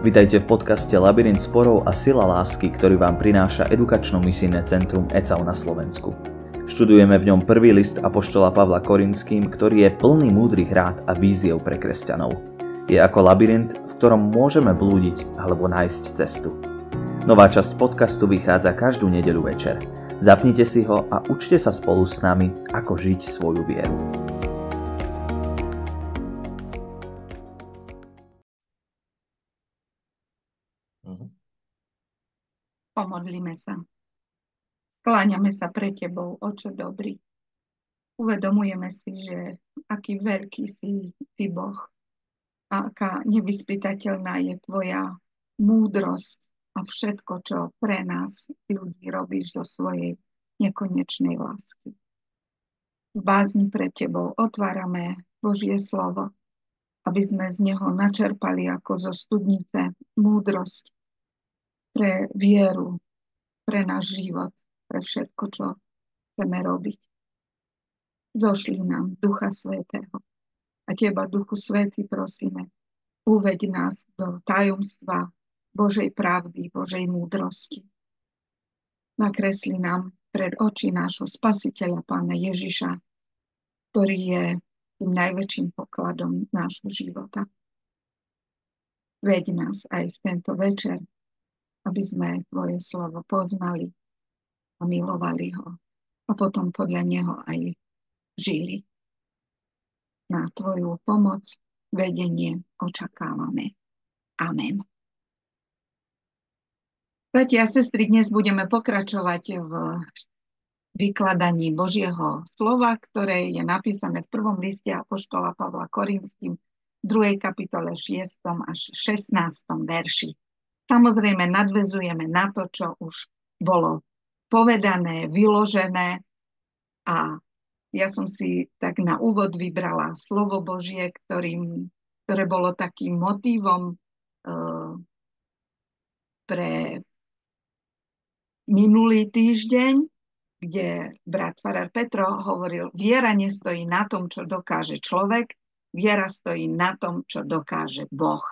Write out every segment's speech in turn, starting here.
Vitajte v podcaste Labyrint sporov a sila lásky, ktorý vám prináša edukačno-misijné centrum ECAU na Slovensku. Študujeme v ňom prvý list Apoštola Pavla Korinským, ktorý je plný múdrych rád a víziev pre kresťanov. Je ako labyrint, v ktorom môžeme blúdiť alebo nájsť cestu. Nová časť podcastu vychádza každú nedeľu večer. Zapnite si ho a učte sa spolu s nami, ako žiť svoju vieru. Pomodlíme sa. Skláňame sa pre Tebou, Oče dobrý. Uvedomujeme si, že aký veľký si Ty Boh a aká nevyspytateľná je Tvoja múdrosť a všetko, čo pre nás ľudí robíš zo svojej nekonečnej lásky. V bázni pre Tebou otvárame Božie slovo, aby sme z neho načerpali ako zo studnice múdrosť pre vieru, pre náš život, pre všetko, čo chceme robiť. Zošli nám Ducha Svetého. A Teba, Duchu Svetý, prosíme, uveď nás do tajomstva Božej pravdy, Božej múdrosti. Nakresli nám pred oči nášho spasiteľa, Pána Ježiša, ktorý je tým najväčším pokladom nášho života. Veď nás aj v tento večer aby sme Tvoje slovo poznali a milovali ho a potom podľa neho aj žili. Na Tvoju pomoc, vedenie očakávame. Amen. Bratia a sestry, dnes budeme pokračovať v vykladaní Božieho slova, ktoré je napísané v prvom liste Apoštola Pavla Korinským, 2. kapitole 6. až 16. verši. Samozrejme, nadvezujeme na to, čo už bolo povedané, vyložené a ja som si tak na úvod vybrala slovo Božie, ktorým, ktoré bolo takým motívom uh, pre minulý týždeň, kde brat Farar Petro hovoril, viera nestojí na tom, čo dokáže človek, viera stojí na tom, čo dokáže Boh.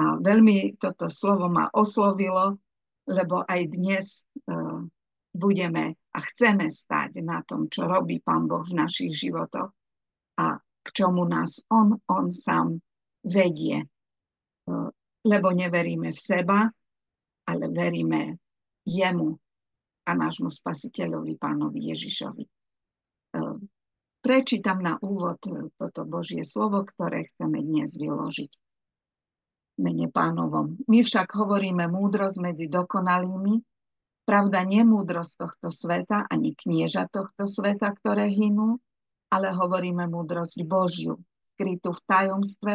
A veľmi toto slovo ma oslovilo, lebo aj dnes uh, budeme a chceme stať na tom, čo robí Pán Boh v našich životoch a k čomu nás On, On sám vedie. Uh, lebo neveríme v seba, ale veríme Jemu a nášmu spasiteľovi, Pánovi Ježišovi. Uh, prečítam na úvod toto Božie slovo, ktoré chceme dnes vyložiť mene pánovom. My však hovoríme múdrosť medzi dokonalými, pravda nie múdrosť tohto sveta, ani knieža tohto sveta, ktoré hynú, ale hovoríme múdrosť Božiu, skrytú v tajomstve,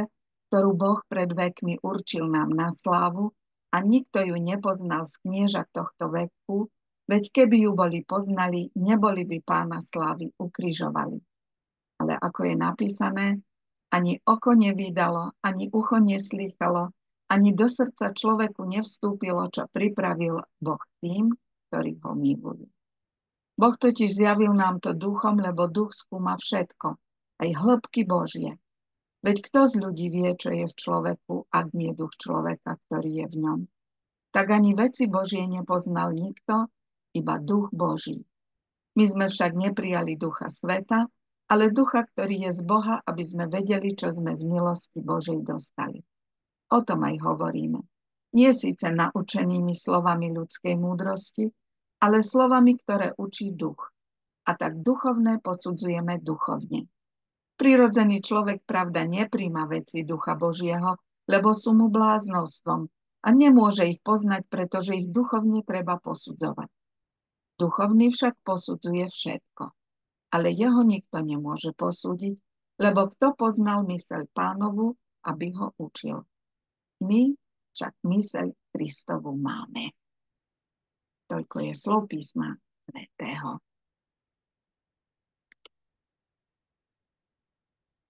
ktorú Boh pred vekmi určil nám na slávu a nikto ju nepoznal z knieža tohto veku, veď keby ju boli poznali, neboli by pána slávy ukrižovali. Ale ako je napísané, ani oko nevydalo, ani ucho neslýchalo, ani do srdca človeku nevstúpilo, čo pripravil Boh tým, ktorí ho milujú. Boh totiž zjavil nám to duchom, lebo duch skúma všetko, aj hĺbky Božie. Veď kto z ľudí vie, čo je v človeku, ak nie duch človeka, ktorý je v ňom? Tak ani veci Božie nepoznal nikto, iba duch Boží. My sme však neprijali ducha sveta, ale ducha, ktorý je z Boha, aby sme vedeli, čo sme z milosti Božej dostali. O tom aj hovoríme. Nie síce naučenými slovami ľudskej múdrosti, ale slovami, ktoré učí duch. A tak duchovné posudzujeme duchovne. Prirodzený človek pravda nepríjma veci ducha Božieho, lebo sú mu bláznostvom a nemôže ich poznať, pretože ich duchovne treba posudzovať. Duchovný však posudzuje všetko ale jeho nikto nemôže posúdiť, lebo kto poznal myseľ pánovu, aby ho učil. My však myseľ Kristovu máme. Toľko je slov písma svätého.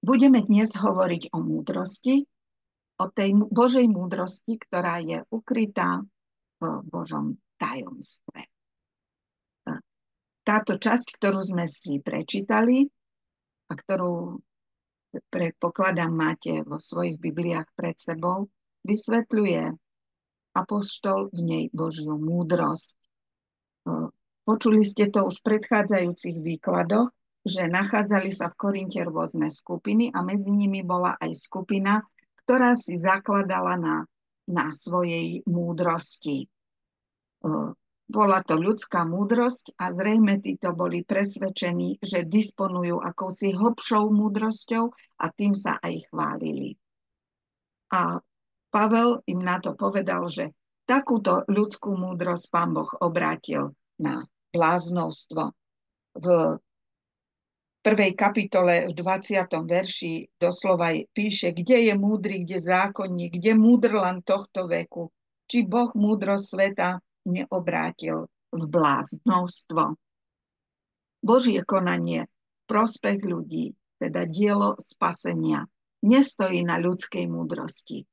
Budeme dnes hovoriť o múdrosti, o tej Božej múdrosti, ktorá je ukrytá v Božom tajomstve táto časť, ktorú sme si prečítali a ktorú predpokladám máte vo svojich Bibliách pred sebou, vysvetľuje apoštol v nej Božiu múdrosť. Počuli ste to už v predchádzajúcich výkladoch, že nachádzali sa v Korinte rôzne skupiny a medzi nimi bola aj skupina, ktorá si zakladala na, na svojej múdrosti. Bola to ľudská múdrosť a zrejme títo boli presvedčení, že disponujú akousi hlbšou múdrosťou a tým sa aj chválili. A Pavel im na to povedal, že takúto ľudskú múdrosť pán Boh obrátil na bláznostvo. V prvej kapitole v 20. verši doslova píše, kde je múdry, kde zákonník, kde múdrlan tohto veku, či Boh múdrosť sveta neobrátil v bláznostvo. Božie konanie, prospech ľudí, teda dielo spasenia, nestojí na ľudskej múdrosti,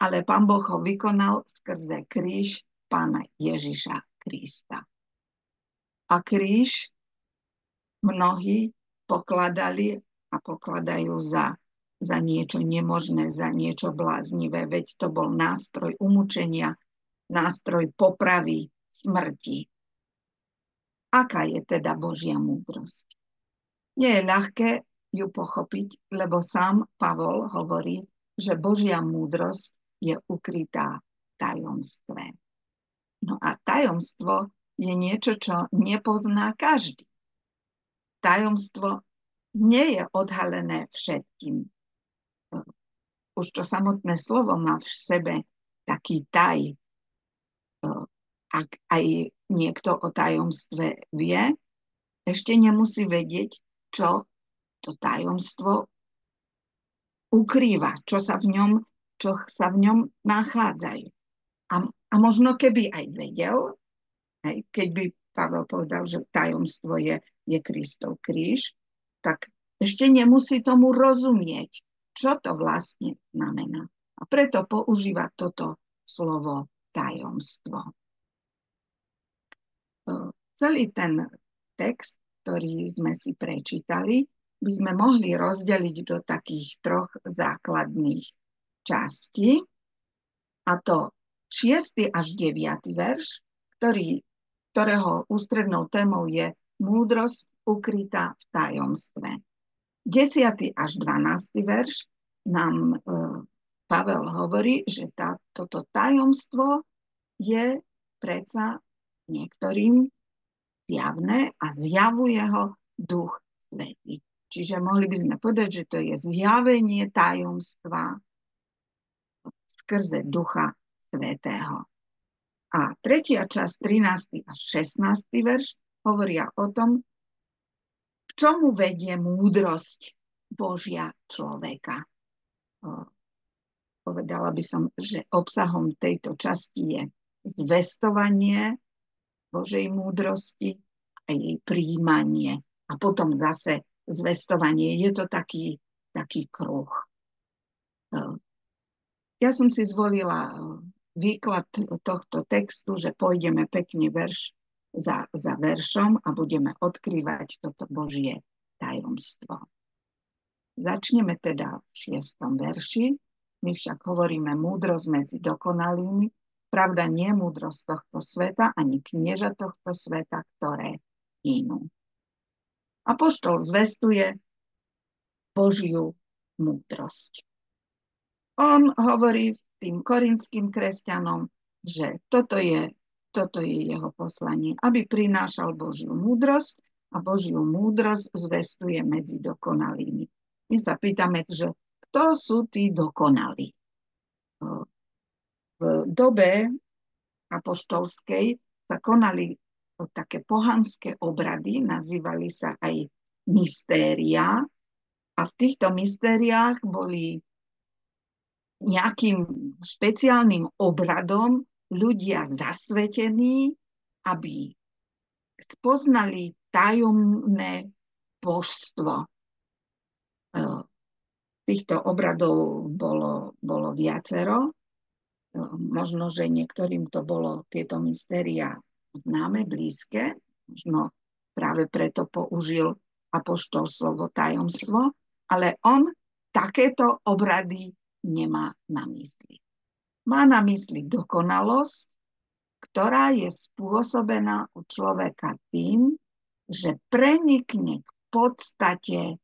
ale Pán Boh ho vykonal skrze kríž Pána Ježiša Krista. A kríž mnohí pokladali a pokladajú za, za niečo nemožné, za niečo bláznivé, veď to bol nástroj umúčenia, nástroj popravy, smrti. Aká je teda Božia múdrosť? Nie je ľahké ju pochopiť, lebo sám Pavol hovorí, že Božia múdrosť je ukrytá v tajomstve. No a tajomstvo je niečo, čo nepozná každý tajomstvo nie je odhalené všetkým. Už to samotné slovo má v sebe taký taj. Ak aj niekto o tajomstve vie, ešte nemusí vedieť, čo to tajomstvo ukrýva, čo sa v ňom, čo sa v ňom nachádzajú. A, a možno keby aj vedel, aj keď by Pavel povedal, že tajomstvo je, je Kristov kríž, tak ešte nemusí tomu rozumieť, čo to vlastne znamená. A preto používa toto slovo tajomstvo. E, celý ten text, ktorý sme si prečítali, by sme mohli rozdeliť do takých troch základných častí. A to 6. až 9. verš, ktorý ktorého ústrednou témou je múdrosť ukrytá v tajomstve. 10. až 12. verš nám e, Pavel hovorí, že tá, toto tajomstvo je predsa niektorým zjavné a zjavuje ho duch svetý. Čiže mohli by sme povedať, že to je zjavenie tajomstva skrze ducha svetého. A tretia časť, 13. a 16. verš, hovoria o tom, k čomu vedie múdrosť Božia človeka. Povedala by som, že obsahom tejto časti je zvestovanie Božej múdrosti a jej príjmanie. A potom zase zvestovanie. Je to taký, taký kruh. Ja som si zvolila výklad tohto textu, že pôjdeme pekne verš za, za veršom a budeme odkrývať toto Božie tajomstvo. Začneme teda v šiestom verši. My však hovoríme múdrosť medzi dokonalými, pravda nie múdrosť tohto sveta, ani knieža tohto sveta, ktoré inú. Apoštol zvestuje Božiu múdrosť. On hovorí tým korinským kresťanom, že toto je, toto je jeho poslanie, aby prinášal Božiu múdrosť a Božiu múdrosť zvestuje medzi dokonalými. My sa pýtame, že kto sú tí dokonalí? V dobe apoštolskej sa konali také pohanské obrady, nazývali sa aj mystéria. A v týchto mystériách boli nejakým špeciálnym obradom ľudia zasvetení, aby spoznali tajomné božstvo. E, týchto obradov bolo, bolo viacero. Možno, že niektorým to bolo tieto mystéria známe, blízke. Možno práve preto použil apoštol slovo tajomstvo, ale on takéto obrady nemá na mysli. má na mysli dokonalosť, ktorá je spôsobená u človeka tým, že prenikne k podstate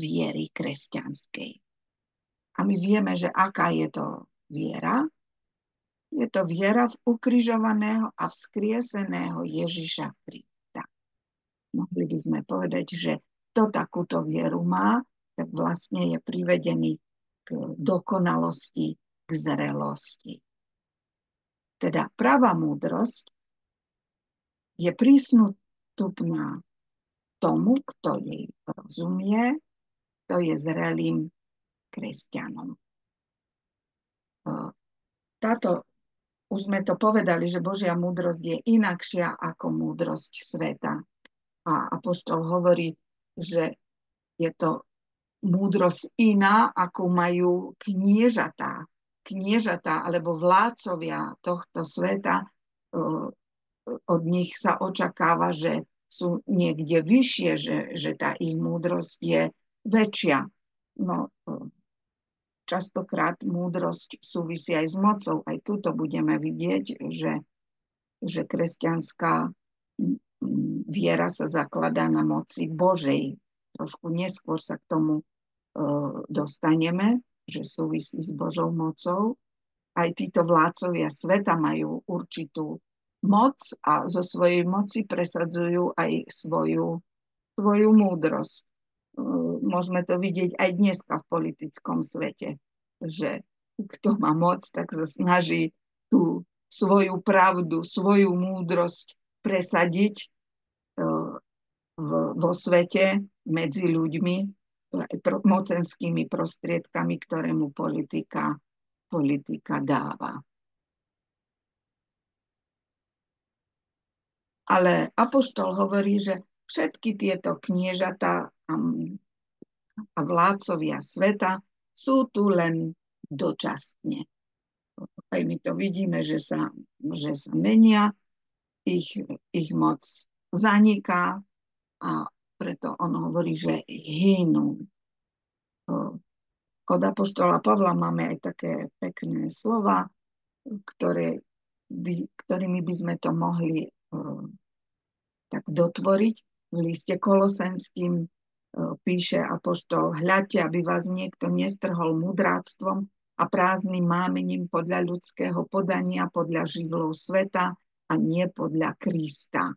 viery kresťanskej. A my vieme, že aká je to viera. Je to viera v ukrižovaného a vzkrieseného Ježiša Krista. Mohli by sme povedať, že to takúto vieru má, tak vlastne je privedený k dokonalosti, k zrelosti. Teda pravá múdrosť je prístupná tomu, kto jej rozumie, to je zrelým kresťanom. Táto, už sme to povedali, že Božia múdrosť je inakšia ako múdrosť sveta. A Apoštol hovorí, že je to múdrosť iná, ako majú kniežatá kniežatá alebo vládcovia tohto sveta, od nich sa očakáva, že sú niekde vyššie, že, že tá ich múdrosť je väčšia. No, častokrát múdrosť súvisí aj s mocou. Aj tuto budeme vidieť, že, že kresťanská viera sa zakladá na moci Božej. Trošku neskôr sa k tomu dostaneme že súvisí s Božou mocou. Aj títo vládcovia sveta majú určitú moc a zo svojej moci presadzujú aj svoju, svoju múdrosť. Môžeme to vidieť aj dneska v politickom svete, že kto má moc, tak sa snaží tú svoju pravdu, svoju múdrosť presadiť vo svete medzi ľuďmi mocenskými prostriedkami, ktoré mu politika, politika dáva. Ale Apoštol hovorí, že všetky tieto kniežatá a vládcovia sveta sú tu len dočasne. Aj my to vidíme, že sa, že sa menia, ich, ich moc zaniká a preto on hovorí, že hynú. Od Apoštola Pavla máme aj také pekné slova, ktoré by, ktorými by sme to mohli tak dotvoriť. V liste kolosenským píše Apoštol, hľadte, aby vás niekto nestrhol mudráctvom a prázdnym mámením podľa ľudského podania, podľa živlov sveta a nie podľa Krista.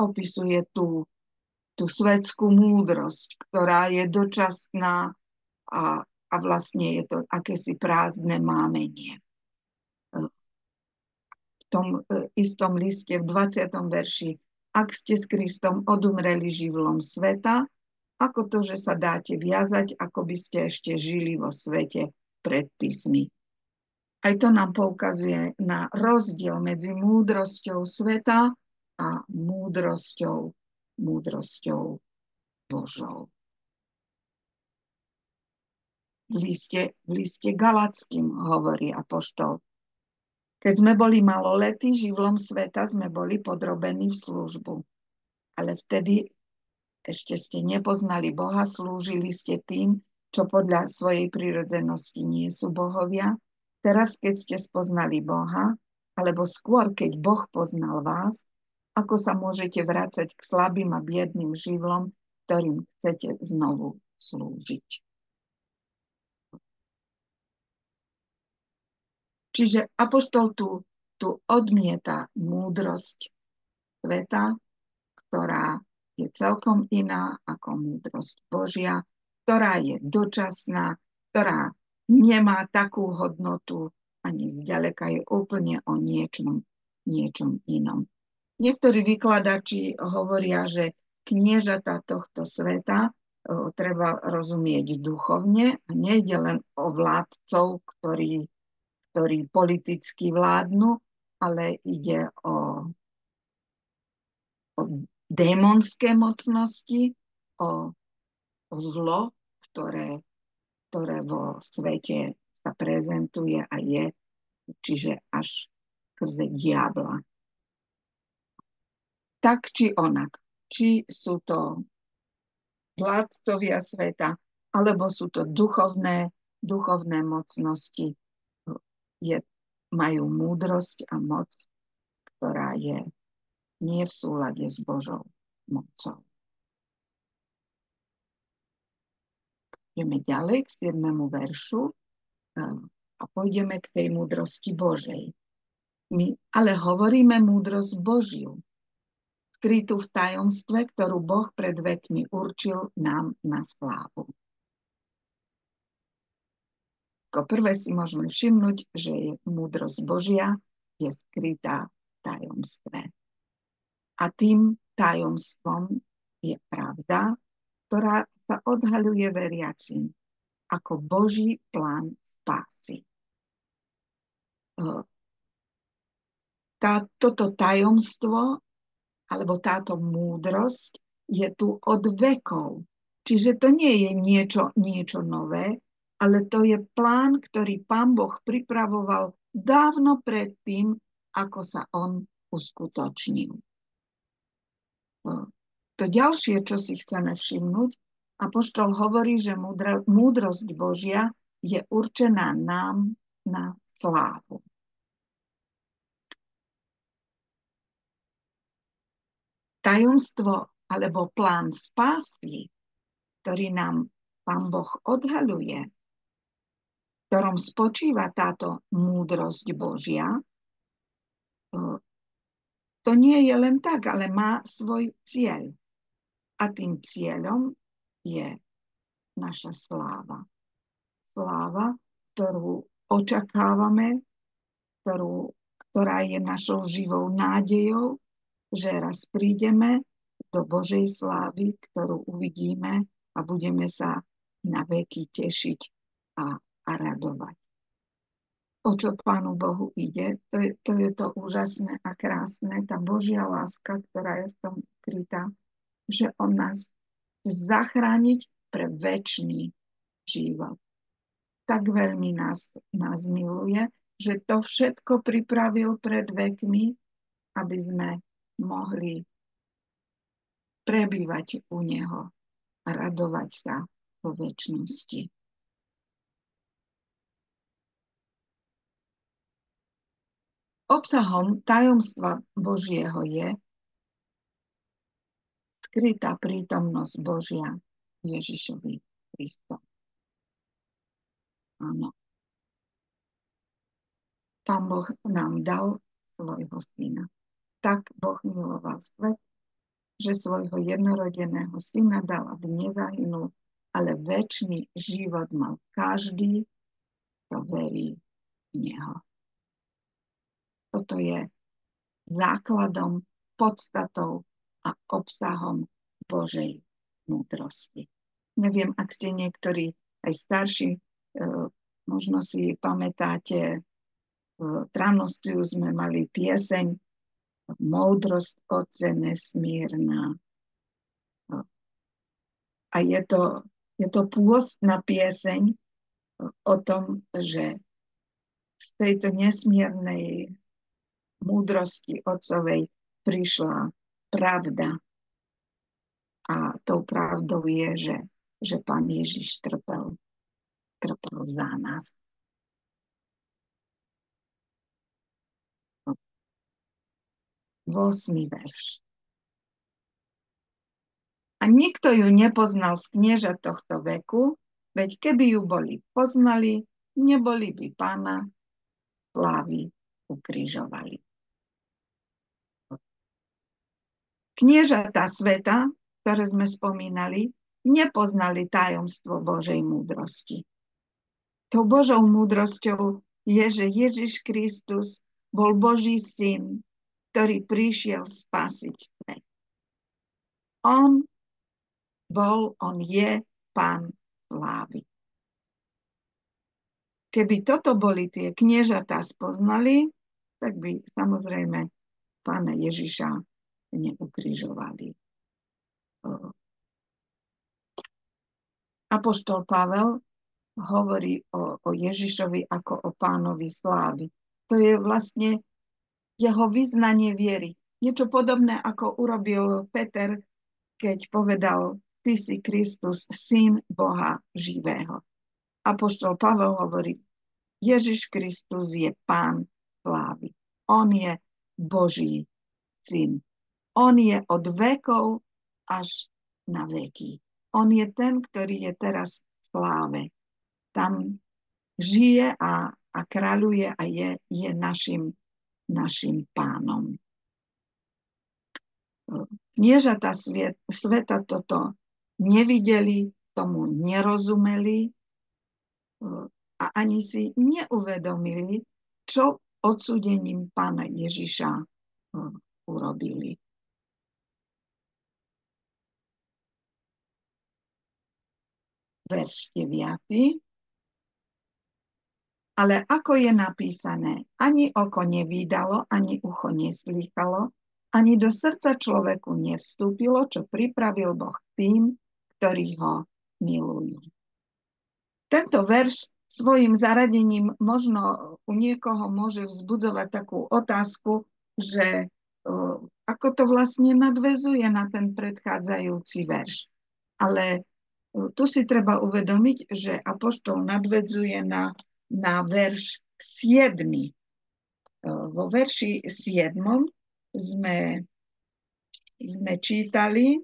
Opisuje tu tú svetskú múdrosť, ktorá je dočasná a, a vlastne je to akési prázdne mámenie. V tom e, istom liste v 20. verši ak ste s Kristom odumreli živlom sveta, ako to, že sa dáte viazať, ako by ste ešte žili vo svete predpismi. Aj to nám poukazuje na rozdiel medzi múdrosťou sveta a múdrosťou múdrosťou Božou. V liste, v liste Galackým hovorí apoštol. Keď sme boli maloletí, živlom sveta sme boli podrobení v službu. Ale vtedy ešte ste nepoznali Boha, slúžili ste tým, čo podľa svojej prírodzenosti nie sú bohovia. Teraz, keď ste spoznali Boha, alebo skôr, keď Boh poznal vás, ako sa môžete vrácať k slabým a biedným živlom, ktorým chcete znovu slúžiť. Čiže Apoštol tu, tu odmieta múdrosť sveta, ktorá je celkom iná ako múdrosť Božia, ktorá je dočasná, ktorá nemá takú hodnotu, ani zďaleka je úplne o niečom, niečom inom. Niektorí vykladači hovoria, že kniežata tohto sveta treba rozumieť duchovne a nejde len o vládcov, ktorí, ktorí politicky vládnu, ale ide o, o démonské mocnosti, o, o zlo, ktoré, ktoré vo svete sa prezentuje a je, čiže až skrze diabla tak či onak. Či sú to vládcovia sveta, alebo sú to duchovné, duchovné mocnosti, je, majú múdrosť a moc, ktorá je nie v súlade s Božou mocou. Ideme ďalej k 7. veršu a pôjdeme k tej múdrosti Božej. My ale hovoríme múdrosť Božiu, skrytú v tajomstve, ktorú Boh pred vekmi určil nám na slávu. Ako prvé si môžeme všimnúť, že je múdrosť Božia je skrytá v tajomstve. A tým tajomstvom je pravda, ktorá sa odhaľuje veriacim ako Boží plán spásy. Tá, toto tajomstvo alebo táto múdrosť je tu od vekov. Čiže to nie je niečo, niečo nové, ale to je plán, ktorý pán Boh pripravoval dávno predtým, ako sa on uskutočnil. To ďalšie, čo si chceme všimnúť, Apoštol hovorí, že múdrosť Božia je určená nám na slávu. tajomstvo alebo plán spásy, ktorý nám Pán Boh odhaluje, ktorom spočíva táto múdrosť Božia, to nie je len tak, ale má svoj cieľ. A tým cieľom je naša sláva. Sláva, ktorú očakávame, ktorú, ktorá je našou živou nádejou že raz prídeme do Božej slávy, ktorú uvidíme a budeme sa na veky tešiť a, a radovať. O čo Pánu Bohu ide, to je, to je to úžasné a krásne, tá Božia láska, ktorá je v tom krytá, že On nás zachrániť pre väčší život. Tak veľmi nás, nás miluje, že to všetko pripravil pred vekmi, aby sme mohli prebývať u Neho a radovať sa vo väčšnosti. Obsahom tajomstva Božieho je skrytá prítomnosť Božia Ježišovi Kristom. Áno. Pán Boh nám dal svojho syna tak Boh miloval svet, že svojho jednorodeného syna dal, aby nezahynul, ale väčší život mal každý, kto verí v Neho. Toto je základom, podstatou a obsahom Božej múdrosti. Neviem, ak ste niektorí aj starší, e, možno si pamätáte, v Tranostiu sme mali pieseň moudrosť Otce nesmírna. A je to, je to pôstna pieseň o tom, že z tejto nesmiernej múdrosti Otcovej prišla pravda. A tou pravdou je, že, že Pán Ježiš trpel, trpel za nás. 8. verš. A nikto ju nepoznal z knieža tohto veku, veď keby ju boli poznali, neboli by pána slávy ukrižovali. Kniežatá sveta, ktoré sme spomínali, nepoznali tajomstvo Božej múdrosti. Tou Božou múdrosťou je, že Ježiš Kristus bol Boží syn, ktorý prišiel spasiť svet. On bol, on je pán slávy. Keby toto boli tie kniežatá spoznali, tak by samozrejme pána Ježiša neukrižovali. Apoštol Pavel hovorí o, o Ježišovi ako o pánovi slávy. To je vlastne jeho vyznanie viery. Niečo podobné, ako urobil Peter, keď povedal, ty si Kristus, syn Boha živého. Apoštol Pavel hovorí, Ježiš Kristus je Pán slávy. On je Boží syn. On je od vekov až na veky. On je ten, ktorý je teraz v sláve. Tam žije a, a kráľuje a je, je našim, našim pánom. Kniežata svet, sveta toto nevideli, tomu nerozumeli, a ani si neuvedomili, čo odsúdením pána Ježiša hm, urobili. Verš 9. Ale ako je napísané, ani oko nevídalo, ani ucho neslýchalo, ani do srdca človeku nevstúpilo, čo pripravil Boh tým, ktorí ho milujú. Tento verš svojim zaradením možno u niekoho môže vzbudzovať takú otázku, že ako to vlastne nadvezuje na ten predchádzajúci verš. Ale tu si treba uvedomiť, že Apoštol nadvezuje na, na verš 7. Vo verši 7 sme, sme čítali,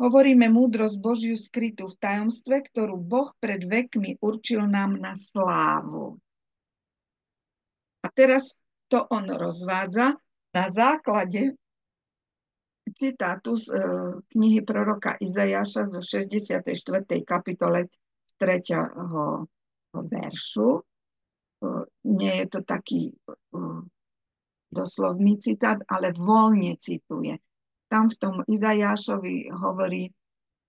Hovoríme múdrosť Božiu skrytú v tajomstve, ktorú Boh pred vekmi určil nám na slávu. A teraz to on rozvádza na základe citátu z e, knihy proroka Izajaša zo 64. kapitole z 3. veršu. E, nie je to taký e, doslovný citát, ale voľne cituje tam v tom Izajášovi hovorí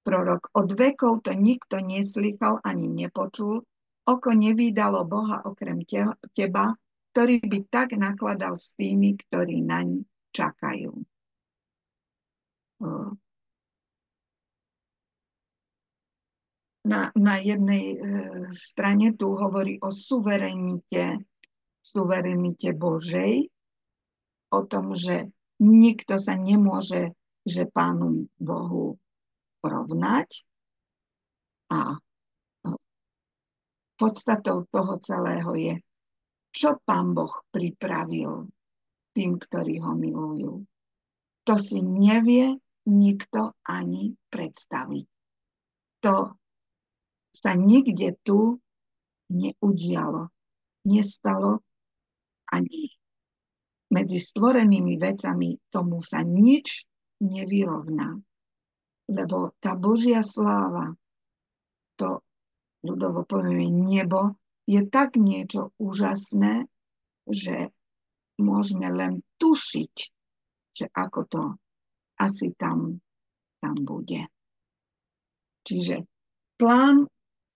prorok, od vekov to nikto neslýchal ani nepočul, oko nevydalo Boha okrem teba, ktorý by tak nakladal s tými, ktorí naň čakajú. Na, na jednej e, strane tu hovorí o suverenite, suverenite Božej, o tom, že Nikto sa nemôže, že Pánu Bohu rovnať. A podstatou toho celého je, čo Pán Boh pripravil tým, ktorí ho milujú. To si nevie nikto ani predstaviť. To sa nikde tu neudialo. Nestalo ani medzi stvorenými vecami tomu sa nič nevyrovná. Lebo tá Božia sláva, to ľudovo povieme nebo, je tak niečo úžasné, že môžeme len tušiť, že ako to asi tam, tam bude. Čiže plán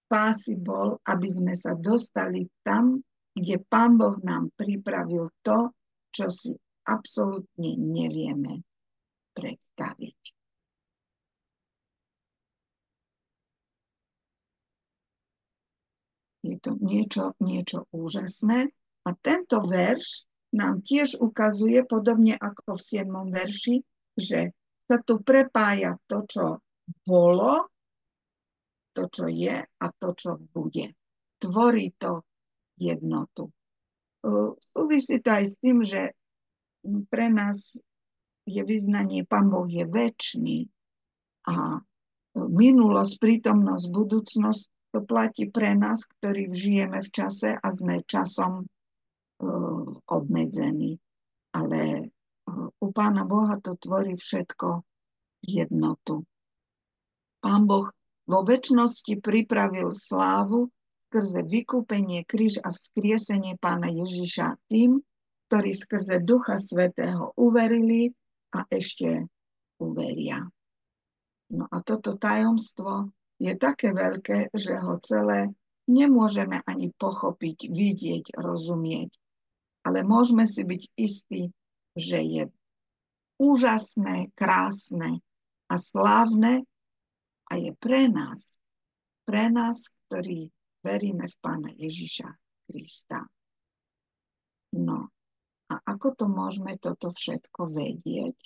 spásy bol, aby sme sa dostali tam, kde Pán Boh nám pripravil to, čo si absolútne nevieme predstaviť. Je to niečo, niečo úžasné. A tento verš nám tiež ukazuje, podobne ako v 7. verši, že sa tu prepája to, čo bolo, to, čo je a to, čo bude. Tvorí to jednotu. Súvisí to aj s tým, že pre nás je vyznanie, Pán Boh je väčší a minulosť, prítomnosť, budúcnosť, to platí pre nás, ktorí žijeme v čase a sme časom obmedzení. Ale Pána Boha to tvorí všetko jednotu. Pán Boh vo väčšnosti pripravil slávu skrze vykúpenie, kríž a vzkriesenie pána Ježiša tým, ktorí skrze Ducha Svetého uverili a ešte uveria. No a toto tajomstvo je také veľké, že ho celé nemôžeme ani pochopiť, vidieť, rozumieť. Ale môžeme si byť istí, že je úžasné, krásne a slávne a je pre nás, pre nás, ktorí veríme v Pána Ježiša Krista. No a ako to môžeme toto všetko vedieť?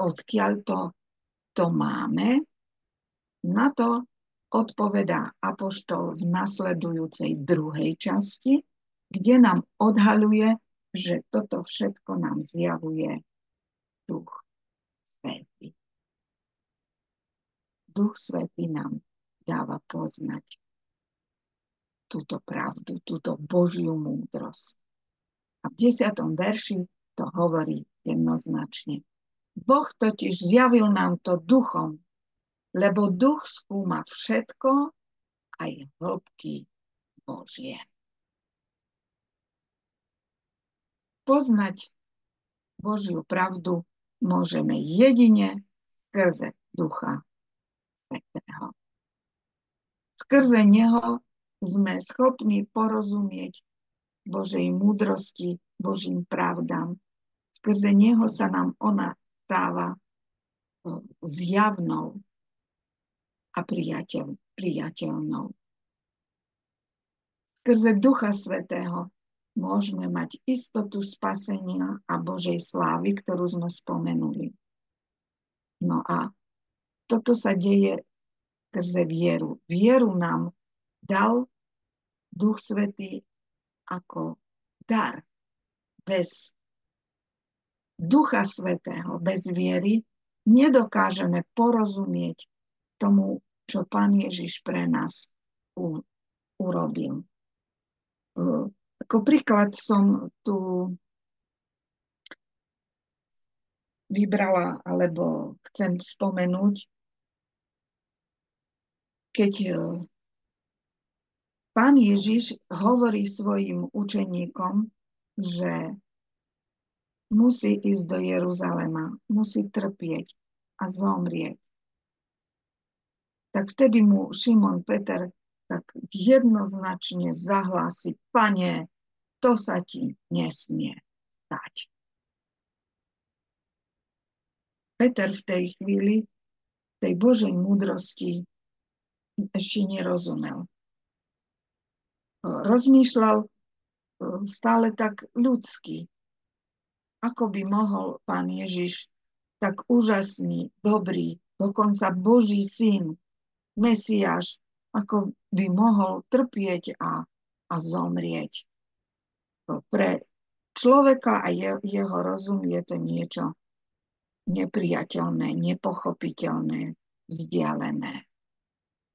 Odkiaľ to, to máme? Na to odpovedá Apoštol v nasledujúcej druhej časti, kde nám odhaluje, že toto všetko nám zjavuje Duch Svetý. Duch Svetý nám dáva poznať túto pravdu, túto Božiu múdrosť. A v desiatom verši to hovorí jednoznačne. Boh totiž zjavil nám to duchom, lebo duch skúma všetko, aj hĺbky Božie. Poznať Božiu pravdu môžeme jedine skrze ducha Svetého. Skrze neho sme schopní porozumieť Božej múdrosti, Božím pravdám. Skrze neho sa nám ona stáva zjavnou a priateľ, priateľnou. Skrze Ducha Svetého môžeme mať istotu spasenia a Božej slávy, ktorú sme spomenuli. No a toto sa deje skrze vieru. Vieru nám dal Duch Svetý ako dar. Bez Ducha Svetého, bez viery nedokážeme porozumieť tomu, čo Pán Ježiš pre nás u, urobil. Ako príklad som tu vybrala, alebo chcem spomenúť, keď e, Pán Ježiš hovorí svojim učeníkom, že musí ísť do Jeruzalema, musí trpieť a zomrieť. Tak vtedy mu Šimon Peter tak jednoznačne zahlási, pane, to sa ti nesmie stať. Peter v tej chvíli tej Božej múdrosti ešte nerozumel. Rozmýšľal e, stále tak ľudsky, ako by mohol pán Ježiš tak úžasný, dobrý, dokonca Boží syn, Mesiáš, ako by mohol trpieť a, a zomrieť. Pre človeka a je, jeho rozum je to niečo nepriateľné, nepochopiteľné, vzdialené.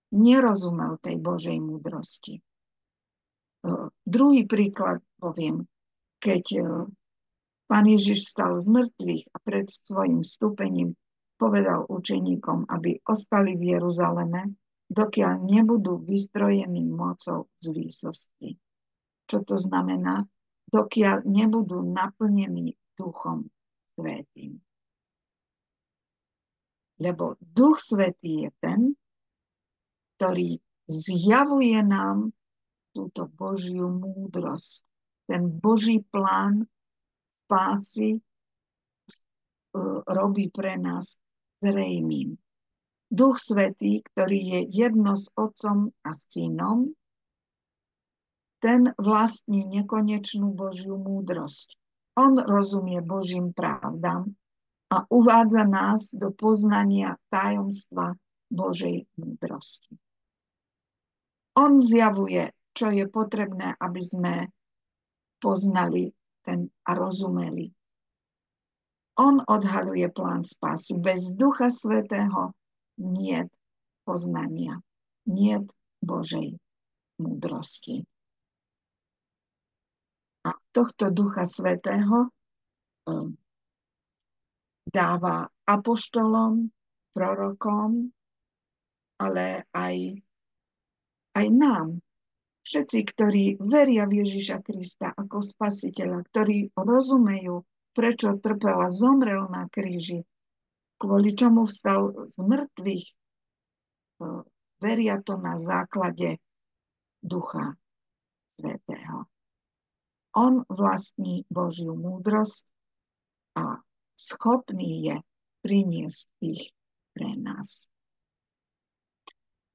Nerozumel tej Božej múdrosti. Druhý príklad poviem, keď e, pán Ježiš stal z mŕtvych a pred svojim vstúpením povedal učeníkom, aby ostali v Jeruzaleme, dokiaľ nebudú vystrojení mocou z výsosti. Čo to znamená? Dokiaľ nebudú naplnení duchom svetým. Lebo duch svetý je ten, ktorý zjavuje nám túto Božiu múdrosť, ten Boží plán spásy e, robí pre nás zrejmým. Duch Svetý, ktorý je jedno s Otcom a Synom, ten vlastní nekonečnú Božiu múdrosť. On rozumie Božím pravdám a uvádza nás do poznania tajomstva Božej múdrosti. On zjavuje, čo je potrebné, aby sme poznali ten a rozumeli on odhaluje plán spásy. Bez Ducha Svetého nie poznania, nie Božej múdrosti. A tohto Ducha Svetého um, dáva apoštolom, prorokom, ale aj, aj nám, všetci, ktorí veria v Ježiša Krista ako spasiteľa, ktorí rozumejú prečo trpel a zomrel na kríži, kvôli čomu vstal z mŕtvych, e, veria to na základe Ducha Svetého. On vlastní Božiu múdrosť a schopný je priniesť ich pre nás.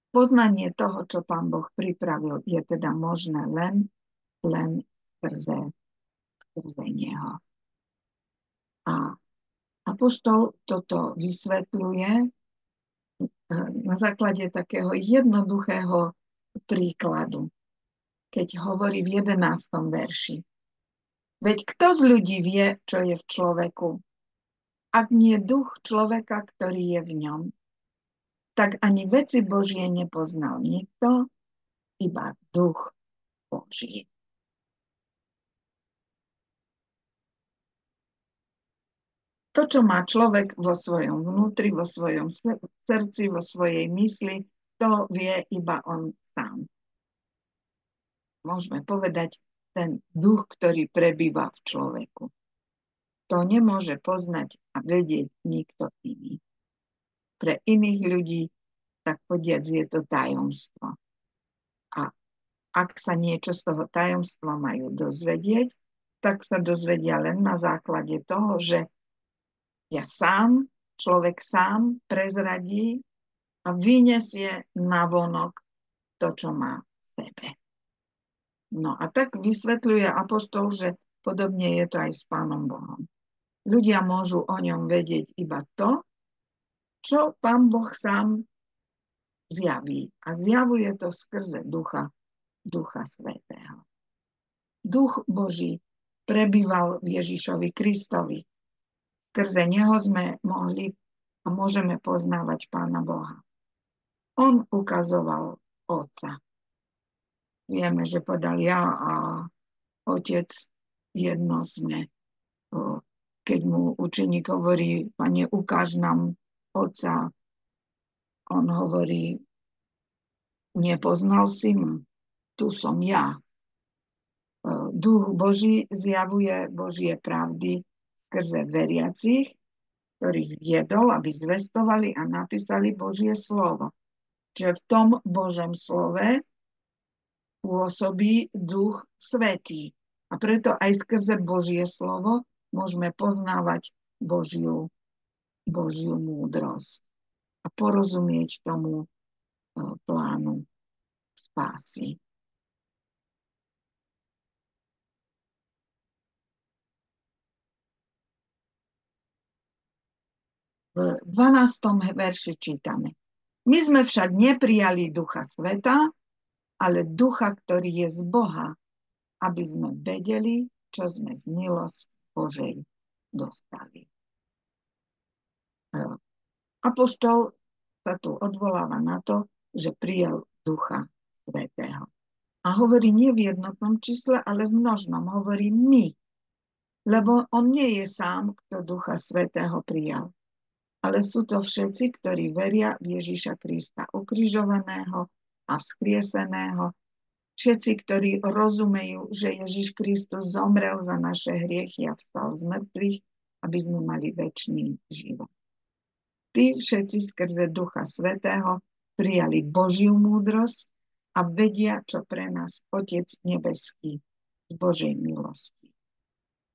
Poznanie toho, čo Pán Boh pripravil, je teda možné len, len skrze, skrze Neho. A Apoštol toto vysvetľuje na základe takého jednoduchého príkladu, keď hovorí v 11. verši. Veď kto z ľudí vie, čo je v človeku? Ak nie duch človeka, ktorý je v ňom, tak ani veci Božie nepoznal nikto, iba duch Boží. To, čo má človek vo svojom vnútri, vo svojom srdci, vo svojej mysli, to vie iba on sám. Môžeme povedať, ten duch, ktorý prebýva v človeku. To nemôže poznať a vedieť nikto iný. Pre iných ľudí, tak podiac, je to tajomstvo. A ak sa niečo z toho tajomstva majú dozvedieť, tak sa dozvedia len na základe toho, že ja sám, človek sám prezradí a vyniesie na vonok to, čo má v sebe. No a tak vysvetľuje apoštol, že podobne je to aj s Pánom Bohom. Ľudia môžu o ňom vedieť iba to, čo Pán Boh sám zjaví. A zjavuje to skrze Ducha, Ducha Svetého. Duch Boží prebýval v Ježišovi Kristovi. Skrze Neho sme mohli a môžeme poznávať Pána Boha. On ukazoval Otca. Vieme, že podal ja a otec jedno sme. Keď mu učeník hovorí, pane, ukáž nám otca, on hovorí, nepoznal si ma, tu som ja. Duch Boží zjavuje Božie pravdy skrze veriacich, ktorých viedol, aby zvestovali a napísali Božie slovo. Čiže v tom Božom slove pôsobí Duch Svetý. A preto aj skrze Božie slovo môžeme poznávať Božiu, Božiu múdrosť a porozumieť tomu e, plánu spásy. V 12. verši čítame. My sme však neprijali Ducha Sveta, ale ducha, ktorý je z Boha, aby sme vedeli, čo sme z milosti Božej dostali. E, apoštol sa tu odvoláva na to, že prijal ducha svetého. A hovorí nie v jednotnom čísle, ale v množnom. Hovorí my. Lebo on nie je sám, kto ducha svetého prijal. Ale sú to všetci, ktorí veria v Ježíša Krista ukrižovaného, a vzkrieseného. Všetci, ktorí rozumejú, že Ježiš Kristus zomrel za naše hriechy a vstal z mŕtvych, aby sme mali väčší život. Tí všetci skrze Ducha Svetého prijali Božiu múdrosť a vedia, čo pre nás Otec Nebeský z Božej milosti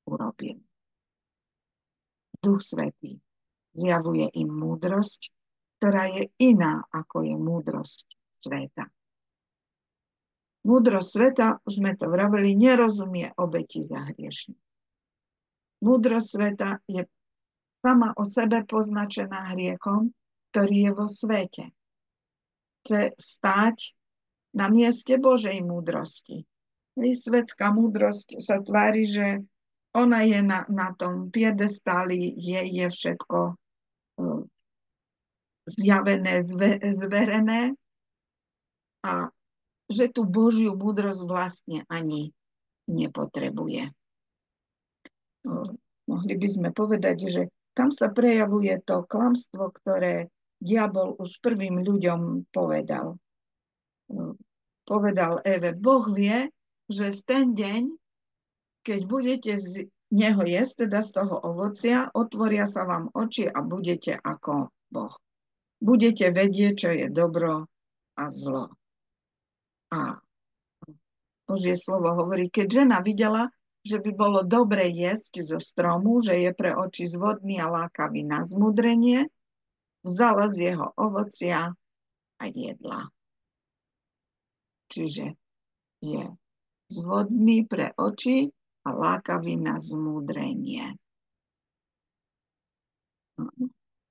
urobil. Duch Svetý zjavuje im múdrosť, ktorá je iná, ako je múdrosť sveta. Múdro sveta, už sme to vraveli, nerozumie obeti za hriešne. Múdro sveta je sama o sebe poznačená hriechom, ktorý je vo svete. Chce stáť na mieste Božej múdrosti. Svetská múdrosť sa tvári, že ona je na, na tom piedestáli, jej je všetko uh, zjavené, zve, zverené a že tú Božiu múdrosť vlastne ani nepotrebuje. Mohli by sme povedať, že kam sa prejavuje to klamstvo, ktoré diabol už prvým ľuďom povedal. Povedal Eve, Boh vie, že v ten deň, keď budete z neho jesť, teda z toho ovocia, otvoria sa vám oči a budete ako Boh. Budete vedieť, čo je dobro a zlo. A Božie slovo hovorí, keď žena videla, že by bolo dobre jesť zo stromu, že je pre oči zvodný a lákavý na zmudrenie, vzala z jeho ovocia a jedla. Čiže je zvodný pre oči a lákavý na zmúdrenie.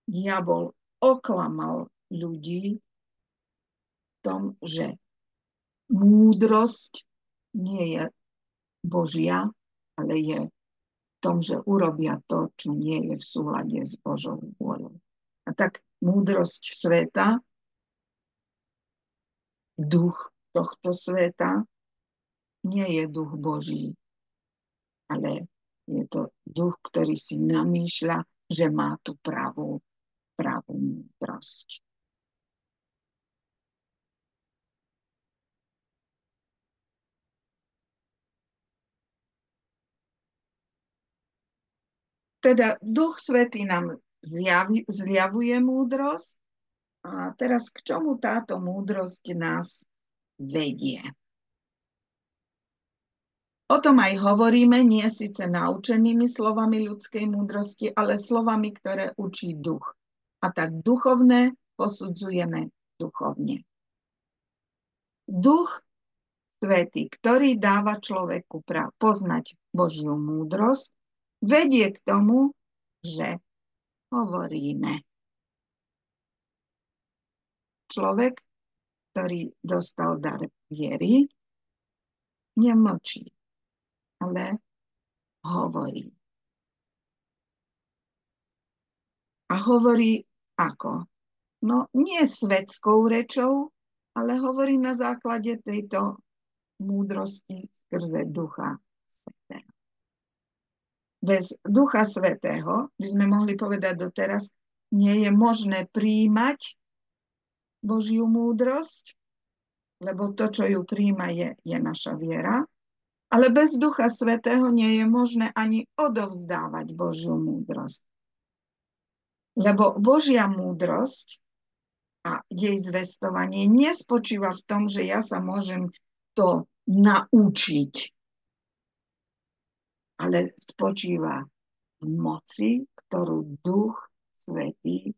Diabol oklamal ľudí v tom, že múdrosť nie je Božia, ale je v tom, že urobia to, čo nie je v súlade s Božou vôľou. A tak múdrosť sveta, duch tohto sveta, nie je duch Boží, ale je to duch, ktorý si namýšľa, že má tú pravú, pravú múdrosť. Teda Duch Svetý nám zjavi, zjavuje múdrosť a teraz k čomu táto múdrosť nás vedie? O tom aj hovoríme, nie síce naučenými slovami ľudskej múdrosti, ale slovami, ktoré učí duch. A tak duchovné posudzujeme duchovne. Duch Svetý, ktorý dáva človeku poznať Božiu múdrosť, vedie k tomu, že hovoríme. Človek, ktorý dostal dar viery, nemlčí ale hovorí. A hovorí ako? No nie svetskou rečou, ale hovorí na základe tejto múdrosti skrze Ducha. Bez Ducha Svetého, by sme mohli povedať doteraz, nie je možné príjmať Božiu múdrosť, lebo to, čo ju príjma, je, je naša viera. Ale bez Ducha Svetého nie je možné ani odovzdávať Božiu múdrosť. Lebo Božia múdrosť a jej zvestovanie nespočíva v tom, že ja sa môžem to naučiť, ale spočíva v moci, ktorú Duch Svetý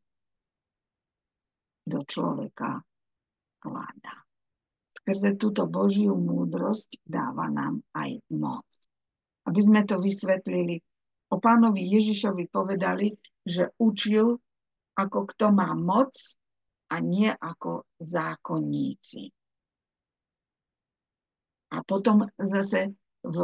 do človeka vkladá skrze túto Božiu múdrosť dáva nám aj moc. Aby sme to vysvetlili, o pánovi Ježišovi povedali, že učil, ako kto má moc a nie ako zákonníci. A potom zase v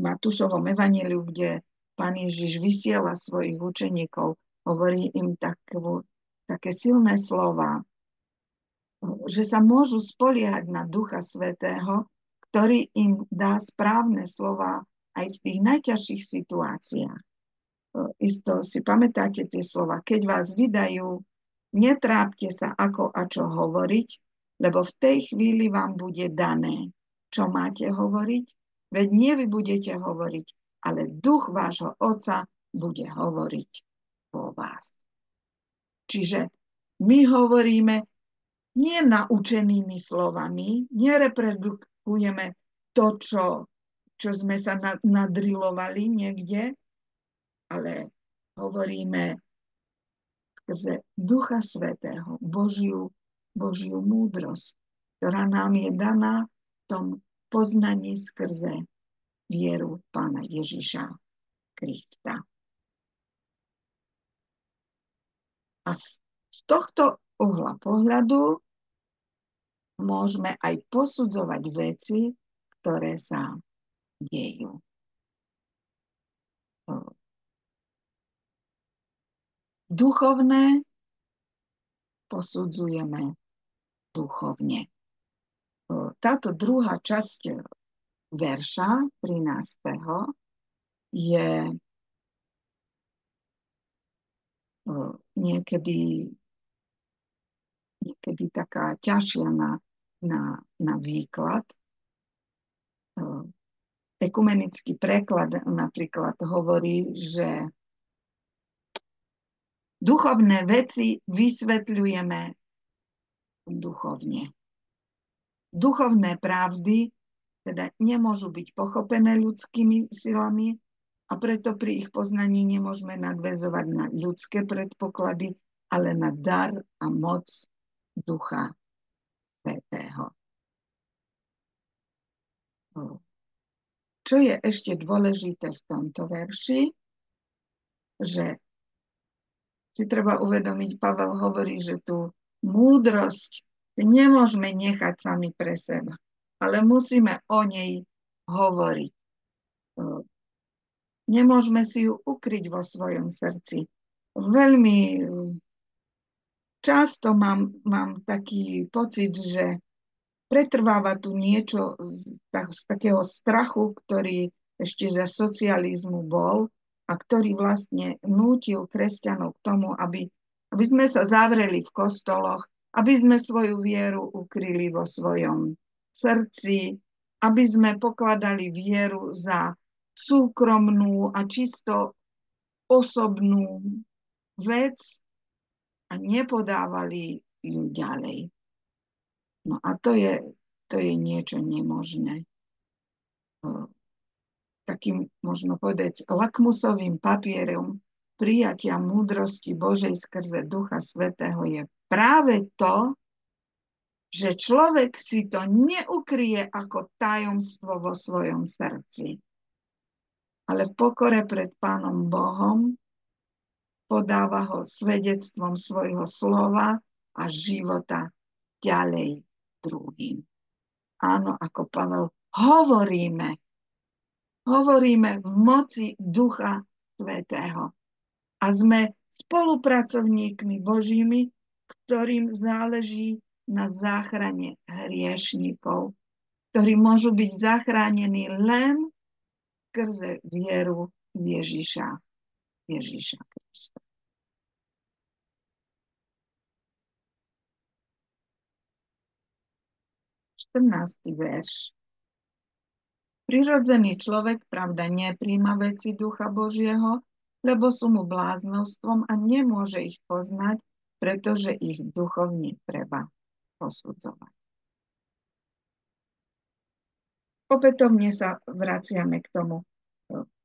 Matúšovom evaníliu, kde pán Ježiš vysiela svojich učeníkov, hovorí im takú, také silné slova, že sa môžu spoliehať na Ducha Svetého, ktorý im dá správne slova aj v tých najťažších situáciách. Isto si pamätáte tie slova. Keď vás vydajú, netrápte sa, ako a čo hovoriť, lebo v tej chvíli vám bude dané, čo máte hovoriť, veď nie vy budete hovoriť, ale duch vášho Otca bude hovoriť vo vás. Čiže my hovoríme nie naučenými slovami, nereprodukujeme to, čo, čo sme sa nadrilovali niekde, ale hovoríme skrze Ducha Svetého, Božiu, Božiu múdrosť, ktorá nám je daná v tom poznaní skrze vieru Pána Ježiša Krista. A z tohto uhla pohľadu môžeme aj posudzovať veci, ktoré sa dejú. Duchovné posudzujeme duchovne. Táto druhá časť verša 13. je niekedy niekedy taká ťažšia na, na, na výklad. Ekumenický preklad napríklad hovorí, že duchovné veci vysvetľujeme duchovne. Duchovné pravdy teda nemôžu byť pochopené ľudskými silami a preto pri ich poznaní nemôžeme nadvezovať na ľudské predpoklady, ale na dar a moc Ducha Svetého. Čo je ešte dôležité v tomto verši, že si treba uvedomiť, Pavel hovorí, že tú múdrosť nemôžeme nechať sami pre seba, ale musíme o nej hovoriť. Nemôžeme si ju ukryť vo svojom srdci. Veľmi často mám, mám taký pocit, že pretrváva tu niečo z, tak, z takého strachu, ktorý ešte za socializmu bol a ktorý vlastne nútil kresťanov k tomu, aby, aby sme sa zavreli v kostoloch, aby sme svoju vieru ukryli vo svojom srdci, aby sme pokladali vieru za súkromnú a čisto osobnú vec a nepodávali ju ďalej. No a to je, to je niečo nemožné. Takým, možno povedať, lakmusovým papierom prijatia múdrosti Božej skrze Ducha Svetého je práve to, že človek si to neukrie ako tajomstvo vo svojom srdci, ale v pokore pred Pánom Bohom podáva ho svedectvom svojho slova a života ďalej druhým. Áno, ako Pavel, hovoríme. Hovoríme v moci Ducha Svetého. A sme spolupracovníkmi Božími, ktorým záleží na záchrane hriešníkov, ktorí môžu byť zachránení len skrze vieru Ježiša, Ježiša Krista. 14. verš. Prirodzený človek, pravda, nepríjma veci Ducha Božieho, lebo sú mu bláznostvom a nemôže ich poznať, pretože ich duchovne treba posudzovať. Opätovne sa vraciame k tomu.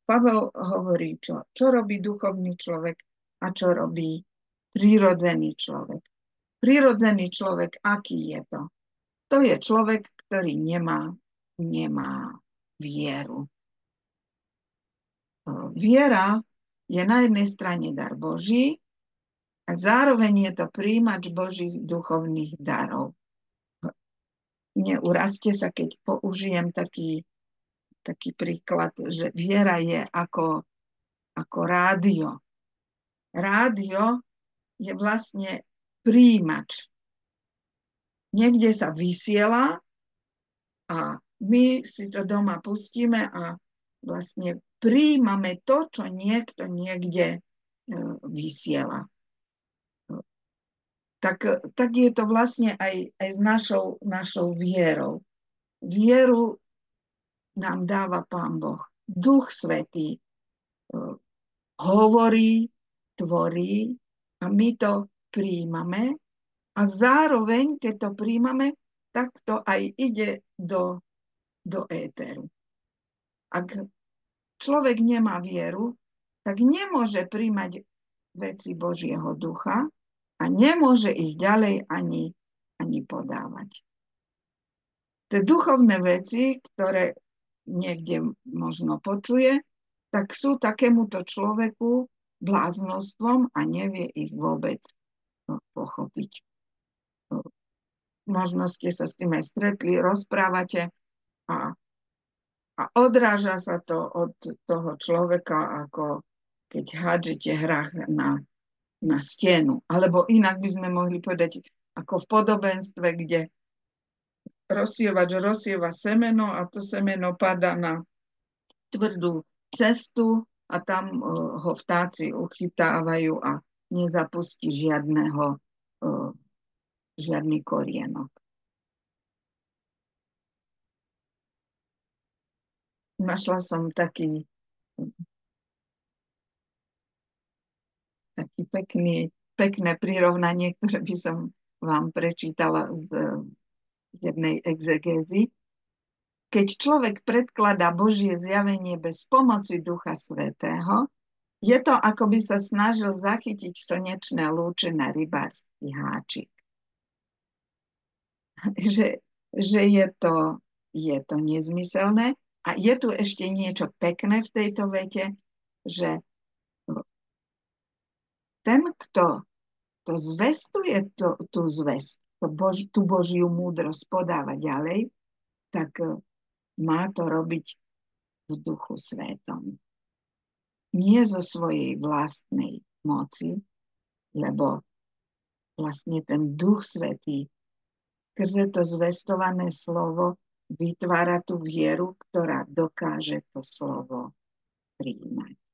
Pavel hovorí, čo, čo robí duchovný človek a čo robí prirodzený človek. Prirodzený človek, aký je to? To je človek, ktorý nemá, nemá vieru. Viera je na jednej strane dar Boží a zároveň je to príjimač Božích duchovných darov. Neurazte sa, keď použijem taký, taký príklad, že viera je ako, ako rádio. Rádio je vlastne príjimač niekde sa vysiela a my si to doma pustíme a vlastne príjmame to, čo niekto niekde e, vysiela. Tak, tak je to vlastne aj, aj s našou, našou vierou. Vieru nám dáva Pán Boh. Duch Svetý e, hovorí, tvorí a my to príjmame a zároveň, keď to príjmame, tak to aj ide do, do éteru. Ak človek nemá vieru, tak nemôže príjmať veci Božieho ducha a nemôže ich ďalej ani, ani podávať. Tie duchovné veci, ktoré niekde možno počuje, tak sú takémuto človeku bláznostvom a nevie ich vôbec pochopiť možno ste sa s tým aj stretli, rozprávate a, a odráža sa to od toho človeka, ako keď hádžete hrách na, na stenu. Alebo inak by sme mohli povedať, ako v podobenstve, kde rozsievač rozsieva semeno a to semeno pada na tvrdú cestu a tam uh, ho vtáci uchytávajú a nezapustí žiadneho uh, žiadny korienok. Našla som taký, taký pekný, pekné prirovnanie, ktoré by som vám prečítala z jednej exegézy. Keď človek predkladá Božie zjavenie bez pomoci Ducha Svetého, je to, ako by sa snažil zachytiť slnečné lúče na rybársky háčik. že, že je, to, je to nezmyselné. A je tu ešte niečo pekné v tejto vete, že ten, kto to zvestuje to, tú zvest, to Bož, tú Božiu múdrosť podáva ďalej, tak e, má to robiť v duchu svetom. Nie zo svojej vlastnej moci, lebo vlastne ten duch svetý skrze to zvestované slovo vytvára tú vieru, ktorá dokáže to slovo príjmať.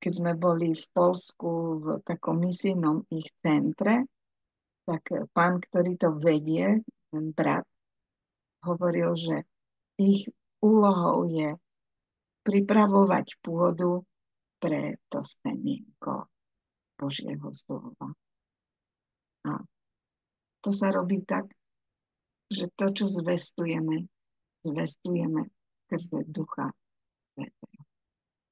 Keď sme boli v Polsku v takom misijnom ich centre, tak pán, ktorý to vedie, ten brat, hovoril, že ich úlohou je pripravovať pôdu pre to semienko Božieho slova. A to sa robí tak, že to, čo zvestujeme, zvestujeme skrze Ducha Svetého.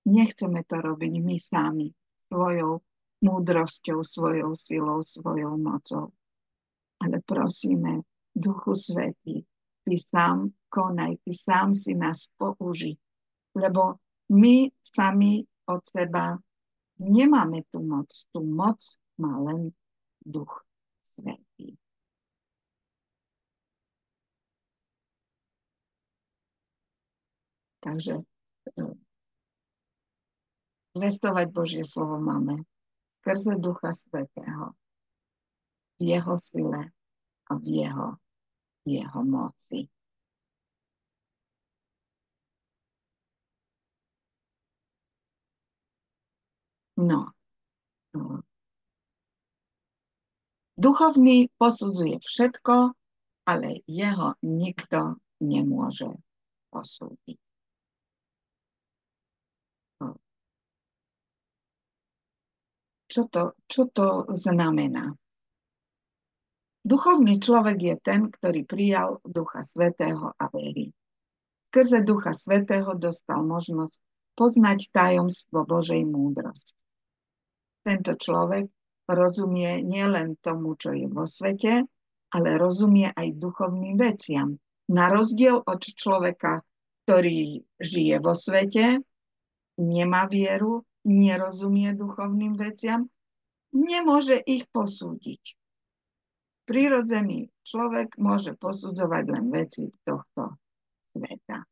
Nechceme to robiť my sami, svojou múdrosťou, svojou silou, svojou mocou. Ale prosíme, Duchu Svetý, Ty sám konaj, Ty sám si nás použi, lebo my sami od seba nemáme tú moc. Tú moc má len Duch Svetý. Takže e, zvestovať Božie slovo máme skrze Ducha Svetého v jeho sile a v jeho, v jeho moci. No. Duchovný posudzuje všetko, ale jeho nikto nemôže posúdiť. Čo to, čo to znamená? Duchovný človek je ten, ktorý prijal Ducha Svetého a verí. Skrze Ducha Svetého dostal možnosť poznať tajomstvo Božej múdrosti tento človek rozumie nielen tomu, čo je vo svete, ale rozumie aj duchovným veciam. Na rozdiel od človeka, ktorý žije vo svete, nemá vieru, nerozumie duchovným veciam, nemôže ich posúdiť. Prirodzený človek môže posudzovať len veci tohto sveta.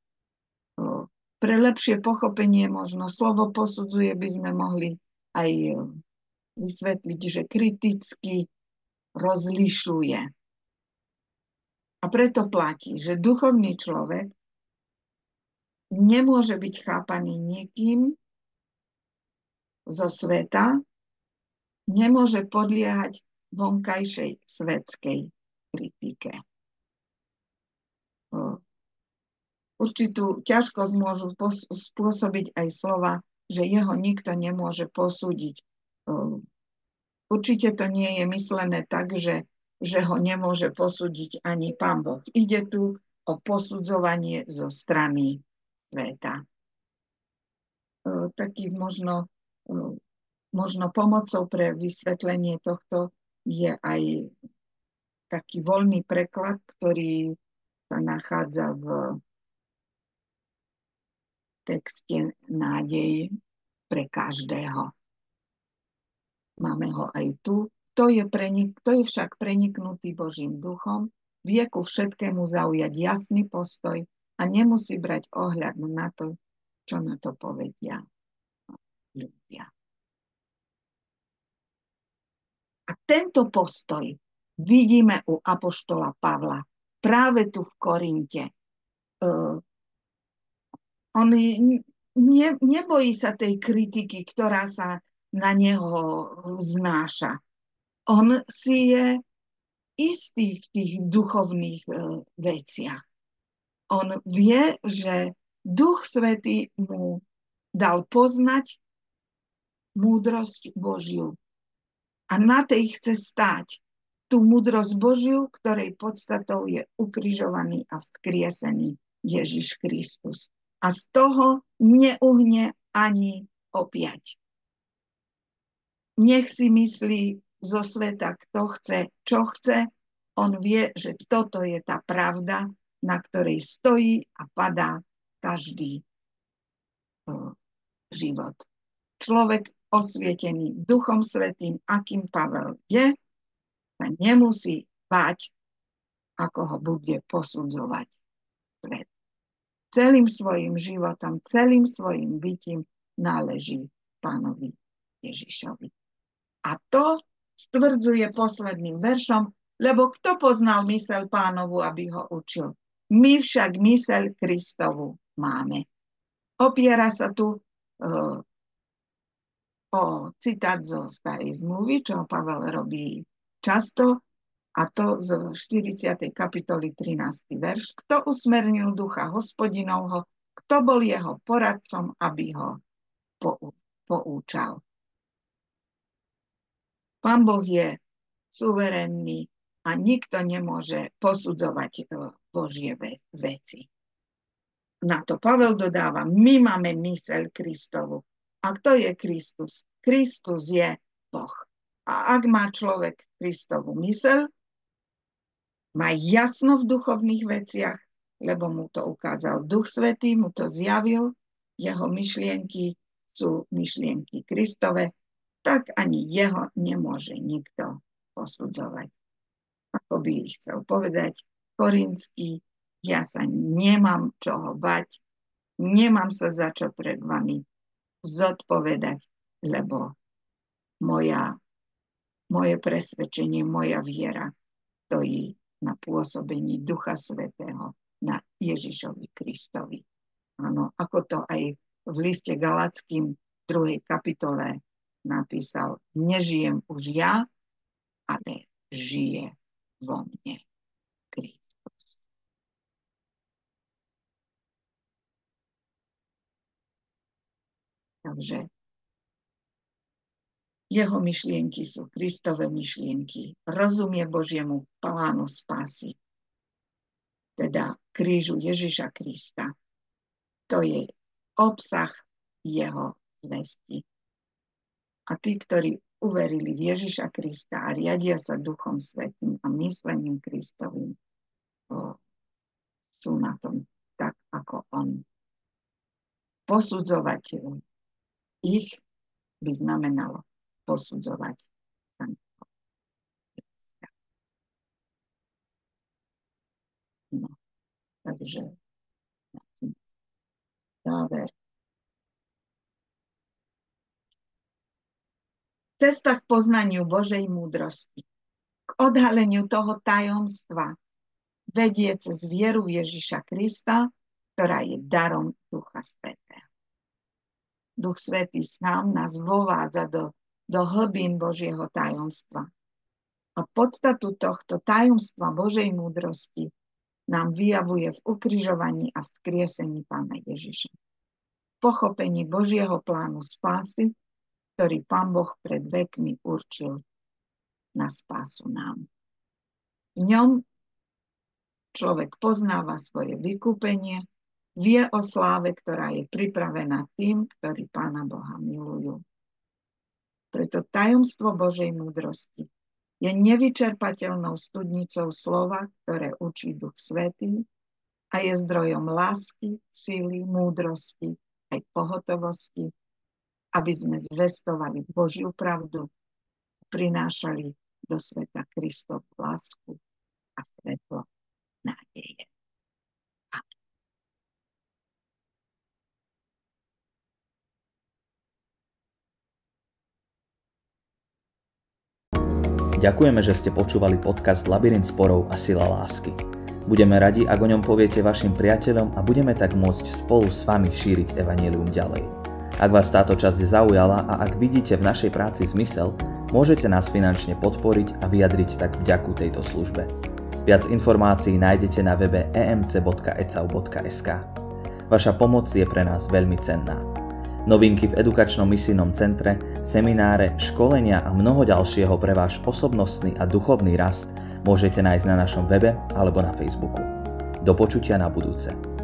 Pre lepšie pochopenie možno slovo posudzuje by sme mohli aj vysvetliť, že kriticky rozlišuje. A preto platí, že duchovný človek nemôže byť chápaný niekým zo sveta, nemôže podliehať vonkajšej svetskej kritike. Určitú ťažkosť môžu spôsobiť aj slova, že jeho nikto nemôže posúdiť určite to nie je myslené tak, že, že ho nemôže posúdiť ani pán Boh. Ide tu o posudzovanie zo strany sveta. Taký možno, možno pomocou pre vysvetlenie tohto je aj taký voľný preklad, ktorý sa nachádza v texte nádej pre každého. Máme ho aj tu. To je, prenik- to je však preniknutý Božím duchom, vie ku všetkému zaujať jasný postoj a nemusí brať ohľad na to, čo na to povedia ľudia. A tento postoj vidíme u apoštola Pavla práve tu v Korinte. Uh, on ne, nebojí sa tej kritiky, ktorá sa na neho znáša. On si je istý v tých duchovných e, veciach. On vie, že Duch Svetý mu dal poznať múdrosť Božiu. A na tej chce stáť tú múdrosť Božiu, ktorej podstatou je ukrižovaný a vzkriesený Ježiš Kristus. A z toho neuhne ani opiať nech si myslí zo sveta, kto chce, čo chce. On vie, že toto je tá pravda, na ktorej stojí a padá každý život. človek osvietený Duchom Svetým, akým Pavel je, sa nemusí báť, ako ho bude posudzovať svet. Celým svojim životom, celým svojim bytím náleží pánovi Ježišovi. A to stvrdzuje posledným veršom, lebo kto poznal mysel pánovu, aby ho učil? My však mysel Kristovu máme. Opiera sa tu uh, o citát zo starej zmluvy, čo Pavel robí často, a to z 40. kapitoly 13. verš. Kto usmernil ducha hospodinovho, kto bol jeho poradcom, aby ho poučal. Pán Boh je suverénny a nikto nemôže posudzovať e, Božie veci. Na to Pavel dodáva, my máme myseľ Kristovu. A kto je Kristus? Kristus je Boh. A ak má človek Kristovú myseľ, má jasno v duchovných veciach, lebo mu to ukázal Duch Svetý, mu to zjavil, jeho myšlienky sú myšlienky Kristove, tak ani jeho nemôže nikto posudzovať. Ako by chcel povedať Korinský, ja sa nemám čoho bať, nemám sa za čo pred vami zodpovedať, lebo moja, moje presvedčenie, moja viera stojí na pôsobení Ducha Svetého, na Ježišovi Kristovi. Áno, ako to aj v liste Galackým 2. kapitole napísal, nežijem už ja, ale žije vo mne Kristus. Takže jeho myšlienky sú Kristové myšlienky. Rozumie Božiemu plánu spásy, teda krížu Ježiša Krista. To je obsah jeho zvesti. A tí, ktorí uverili v Ježiša Krista a riadia sa Duchom Svetým a myslením Kristovým, sú na tom tak, ako on. Posudzovať ich by znamenalo posudzovať No, takže záver. Cesta k poznaniu Božej múdrosti, k odhaleniu toho tajomstva vedie cez vieru Ježiša Krista, ktorá je darom Ducha Svetého. Duch Svetý sám nás vovádza do, do hlbín Božieho tajomstva. A podstatu tohto tajomstva Božej múdrosti nám vyjavuje v ukrižovaní a vzkriesení Pána Ježiša. Pochopení Božieho plánu spásy, ktorý Pán Boh pred vekmi určil na spásu nám. V ňom človek poznáva svoje vykúpenie, vie o sláve, ktorá je pripravená tým, ktorí Pána Boha milujú. Preto tajomstvo Božej múdrosti je nevyčerpateľnou studnicou slova, ktoré učí Duch Svetý a je zdrojom lásky, síly, múdrosti aj pohotovosti aby sme zvestovali Božiu pravdu, prinášali do sveta Kristovú lásku a svetlo nádeje. Ďakujeme, že ste počúvali podcast Labyrint sporov a sila lásky. Budeme radi, ak o ňom poviete vašim priateľom a budeme tak môcť spolu s vami šíriť evanelium ďalej. Ak vás táto časť zaujala a ak vidíte v našej práci zmysel, môžete nás finančne podporiť a vyjadriť tak vďaku tejto službe. Viac informácií nájdete na webe emc.ecau.sk. Vaša pomoc je pre nás veľmi cenná. Novinky v edukačnom misijnom centre, semináre, školenia a mnoho ďalšieho pre váš osobnostný a duchovný rast môžete nájsť na našom webe alebo na Facebooku. Do počutia na budúce.